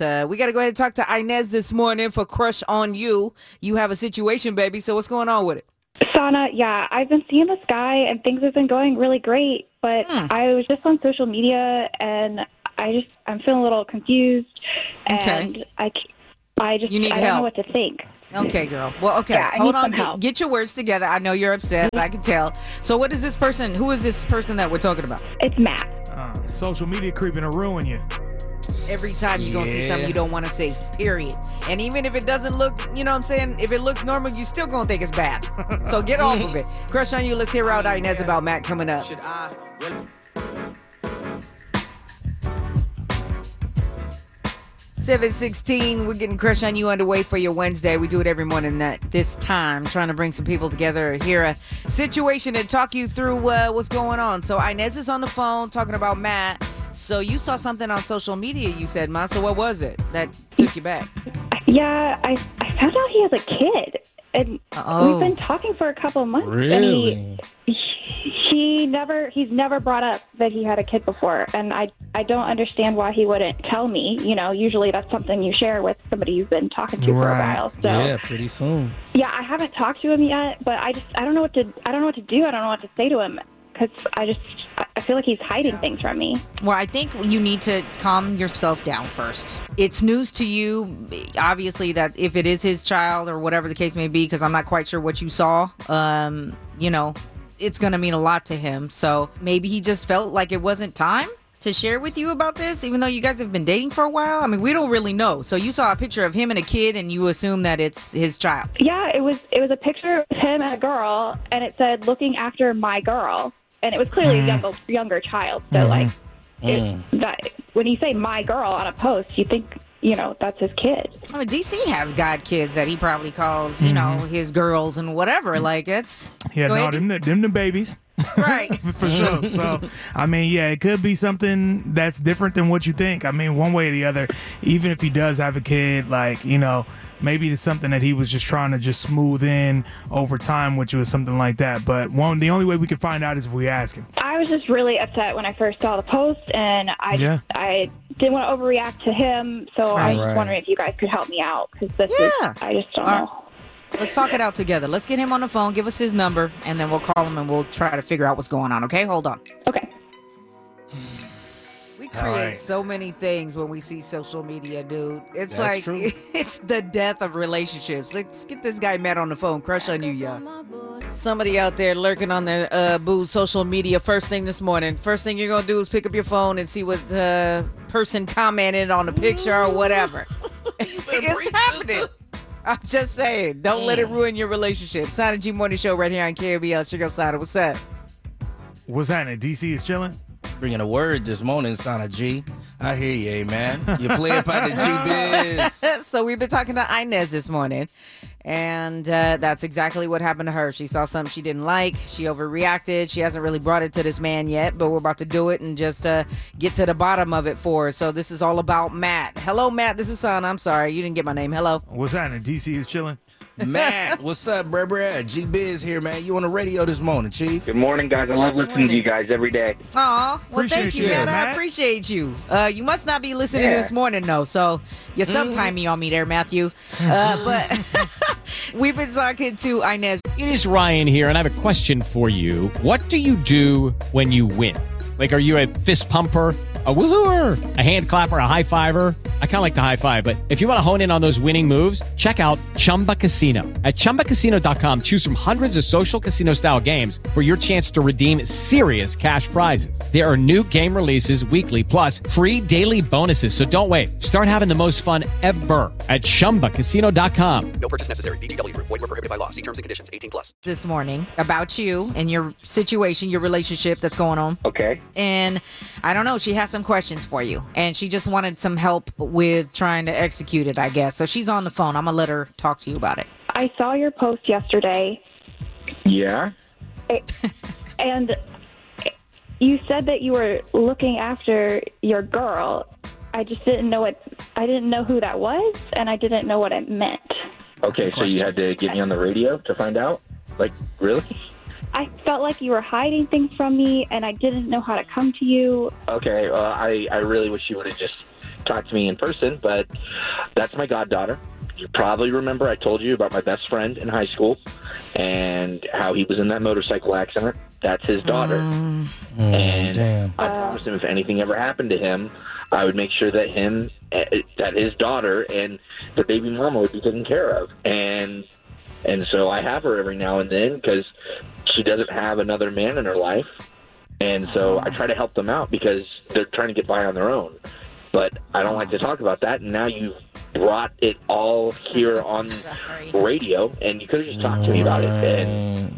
Uh, we got to go ahead and talk to Inez this morning for Crush on You. You have a situation, baby. So what's going on with it? Sana, yeah, I've been seeing this guy and things have been going really great, but Hmm. I was just on social media and I just I'm feeling a little confused Okay. I I just You need I don't help. know what to think. Okay, girl. Well, okay. Yeah, Hold on. Get, get your words together. I know you're upset. I can tell. So, what is this person? Who is this person that we're talking about? It's Matt. Uh, social media creeping to ruin you. Every time you're going to see something you don't want to see, period. And even if it doesn't look, you know what I'm saying? If it looks normal, you still to think it's bad. So, get off of it. Crush on you. Let's hear out Inez about Matt coming up. 716, we're getting Crush on You underway for your Wednesday. We do it every morning at this time, trying to bring some people together, hear a situation, and talk you through uh, what's going on. So Inez is on the phone talking about Matt. So you saw something on social media, you said, Ma. So what was it that took you back? Yeah, I I found out he has a kid and Oh. we've been oh. talking for a couple of months and Really? he he never he's never brought up that he had a kid before and I I don't understand why he wouldn't tell me. You know, usually that's something you share with somebody you've been talking to for a while. So Yeah, pretty soon. Yeah, I haven't talked to him yet, but I just I don't know what to I don't know what to do. I don't know what to say to him because I just I- feel like he's hiding things from me. Well, I think you need to calm yourself down first. It's news to you, obviously, that if it is his child or whatever the case may be, because I'm not quite sure what you saw, um, you know, it's going to mean a lot to him. So maybe he just felt like it wasn't time to share with you about this, even though you guys have been dating for a while. I mean, we don't really know. So you saw a picture of him and a kid, and you assume that it's his child. Yeah, it was it was a picture of him and a girl, and it said "looking after my girl," and it was clearly a mm. younger younger child. So mm-hmm. like, it, mm. that when you say "my girl" on a post, you think you know that's his kid. I mean, DC has god kids that he probably calls, you know, mm-hmm. his girls and whatever. Mm. Like, it's. Yeah, Go no, ahead. them, the- them the babies. Right. for sure. So, I mean, yeah, it could be something that's different than what you think. I mean, one way or the other, even if he does have a kid, like, you know, maybe it's something that he was just trying to just smooth in over time, which was something like that. But one, the only way we can find out is if we ask him. I was just really upset when I first saw the post, and I Yeah. I didn't want to overreact to him. So I was Right. just wondering if you guys could help me out because this Yeah. is I just don't All right. know. Let's talk it out together. Let's get him on the phone. Give us his number, and then we'll call him and we'll try to figure out what's going on. Okay, hold on. Okay. We create right. so many things when we see social media, dude. It's That's like true. it's the death of relationships. Let's get this guy Matt on the phone. Crush on you, y'all. Somebody out there lurking on their uh, boo social media first thing this morning. First thing you're gonna do is pick up your phone and see what the person commented on the picture or whatever. it's happening. I'm just saying, don't let it ruin your relationship. Sana G Morning Show right here on KMEL. Sugar Side. What's up? What's happening? DC is chilling. Bringing a word this morning, Sana G. I hear you, man. You play by the G biz. so we've been talking to Inez this morning, and uh, that's exactly what happened to her. She saw something she didn't like. She overreacted. She hasn't really brought it to this man yet, but we're about to do it and just uh, get to the bottom of it for her. So this is all about Matt. Hello, Matt. This is Son. I'm sorry you didn't get my name. Hello. What's happening? DC is chilling. Matt, what's up, bruh, bruh? G Biz here, man. You on the radio this morning, Chief? Good morning, guys. I love listening to you guys every day. Aw, well, thank Appreciate you, you, Matt. I appreciate you. Uh, you must not be listening Yeah. this morning, though. So you're sometimey on me there, Matthew. Uh, but we've been talking to Inez. It is Ryan here, and I have a question for you. What do you do when you win? Like, are you a fist pumper? A woohooer, a hand clapper, a high fiver. I kind of like the high five, but if you want to hone in on those winning moves, check out Chumba Casino. At chumbacasino.com, choose from hundreds of social casino style games for your chance to redeem serious cash prizes. There are new game releases weekly, plus free daily bonuses. So don't wait. Start having the most fun ever at chumbacasino.com. No purchase necessary. VGW Group. Void were prohibited by law. See terms and conditions. 18 plus. this morning about you and your situation, your relationship that's going on. Okay. And I don't know, she has some questions for you. And she just wanted some help with trying to execute it, I guess. So she's on the phone. I'm gonna let her talk to you about it. I saw your post yesterday, Yeah. and you said that you were looking after your girl. I just didn't know what I didn't know who that was, and I didn't know what it meant. Okay, so you had to get me on the radio to find out? Like, really? I felt like you were hiding things from me, and I didn't know how to come to you. Okay, well, I, I really wish you would have just talked to me in person, but that's my goddaughter. You probably remember I told you about my best friend in high school and how he was in that motorcycle accident. That's his daughter. and damn. I promised him if anything ever happened to him, I would make sure that him, eh, that his daughter and the baby mama would be taken care of. And and so I have her every now and then because she doesn't have another man in her life. And so I try to help them out because they're trying to get by on their own. But I don't like to talk about that. And now you've brought it all here on radio, and you could have just talked to me about it. And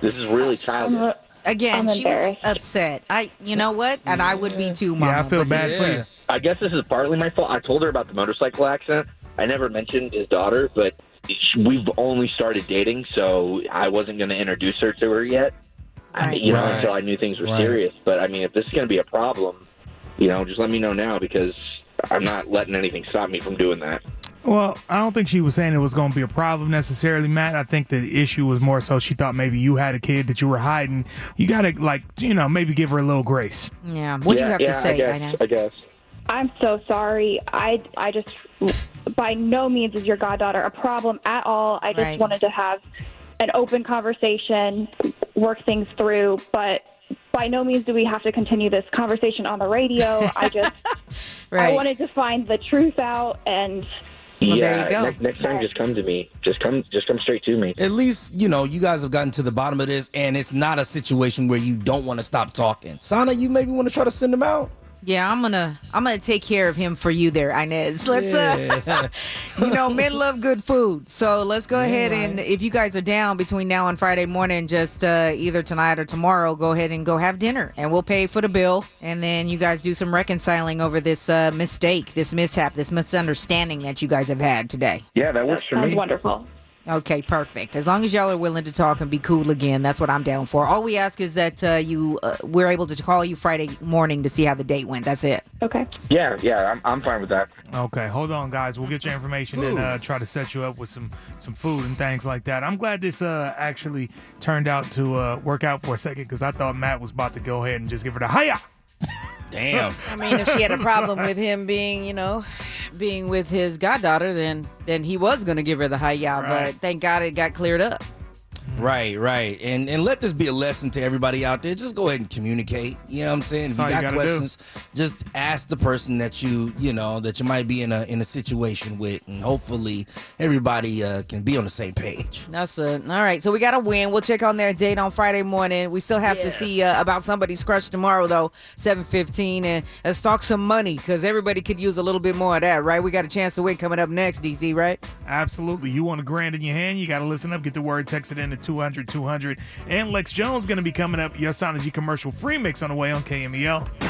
this is really childish. Again, I'm she was upset. I, you know what? And I would be too, Mama. Yeah, I feel but bad this- for you. I guess this is partly my fault. I told her about the motorcycle accident. I never mentioned his daughter, but we've only started dating, so I wasn't going to introduce her to her yet. I, Right. you know, Right. until I knew things were Right. serious. But I mean, if this is going to be a problem, you know, just let me know now because I'm not letting anything stop me from doing that. Well, I don't think she was saying it was going to be a problem necessarily, Matt. I think the issue was more so she thought maybe you had a kid that you were hiding. You got to, like, you know, maybe give her a little grace. Yeah. What do you have yeah, to say, I guess, Inez? I guess. I'm so sorry. I, I just, by no means is your goddaughter a problem at all. I just Right. wanted to have an open conversation, work things through, but by no means do we have to continue this conversation on the radio. I just, I wanted to find the truth out and Well, yeah, there you go. Next, next time, just come to me. Just come, just come straight to me. At least, you know, you guys have gotten to the bottom of this, and it's not a situation where you don't want to stop talking. Sana, you maybe want to try to send them out? Yeah, I'm gonna I'm gonna take care of him for you there, Inez. Let's uh you know, men love good food. So let's go ahead and if you guys are down between now and Friday morning, just uh either tonight or tomorrow, go ahead and go have dinner and we'll pay for the bill and then you guys do some reconciling over this uh mistake, this mishap, this misunderstanding that you guys have had today. Yeah, that works for me. wonderful. Okay, perfect. As long as y'all are willing to talk and be cool again, that's what I'm down for. All we ask is that uh, you uh, we're able to call you Friday morning to see how the date went. That's it. Okay. Yeah, yeah, I'm, I'm fine with that. Okay, hold on, guys. We'll get your information and uh, try to set you up with some some food and things like that. I'm glad this uh, actually turned out to uh, work out for a second because I thought Matt was about to go ahead and just give her the hiya. Damn. I mean, if she had a problem with him being, you know, being with his goddaughter, then then he was going to give her the hiya. Right. But thank God it got cleared up. Right, right. And and let this be a lesson to everybody out there. Just go ahead and communicate. You know what I'm saying? That's if you you got gotta do. questions, just ask the person that you, you know, that you might be in a in a situation with and hopefully everybody uh, can be on the same page. That's it. All right. So we got to win. We'll check on their date on Friday morning. We still have to see uh, about somebody's crush tomorrow, though, 7.15. And let's talk some money because everybody could use a little bit more of that, right? We got a chance to win coming up next, DC, right? Absolutely. You want a grand in your hand? You got to listen up. Get the word texted in to 200 200. And Lex Jones going to be coming up. Your G commercial free mix on the way on KMEL.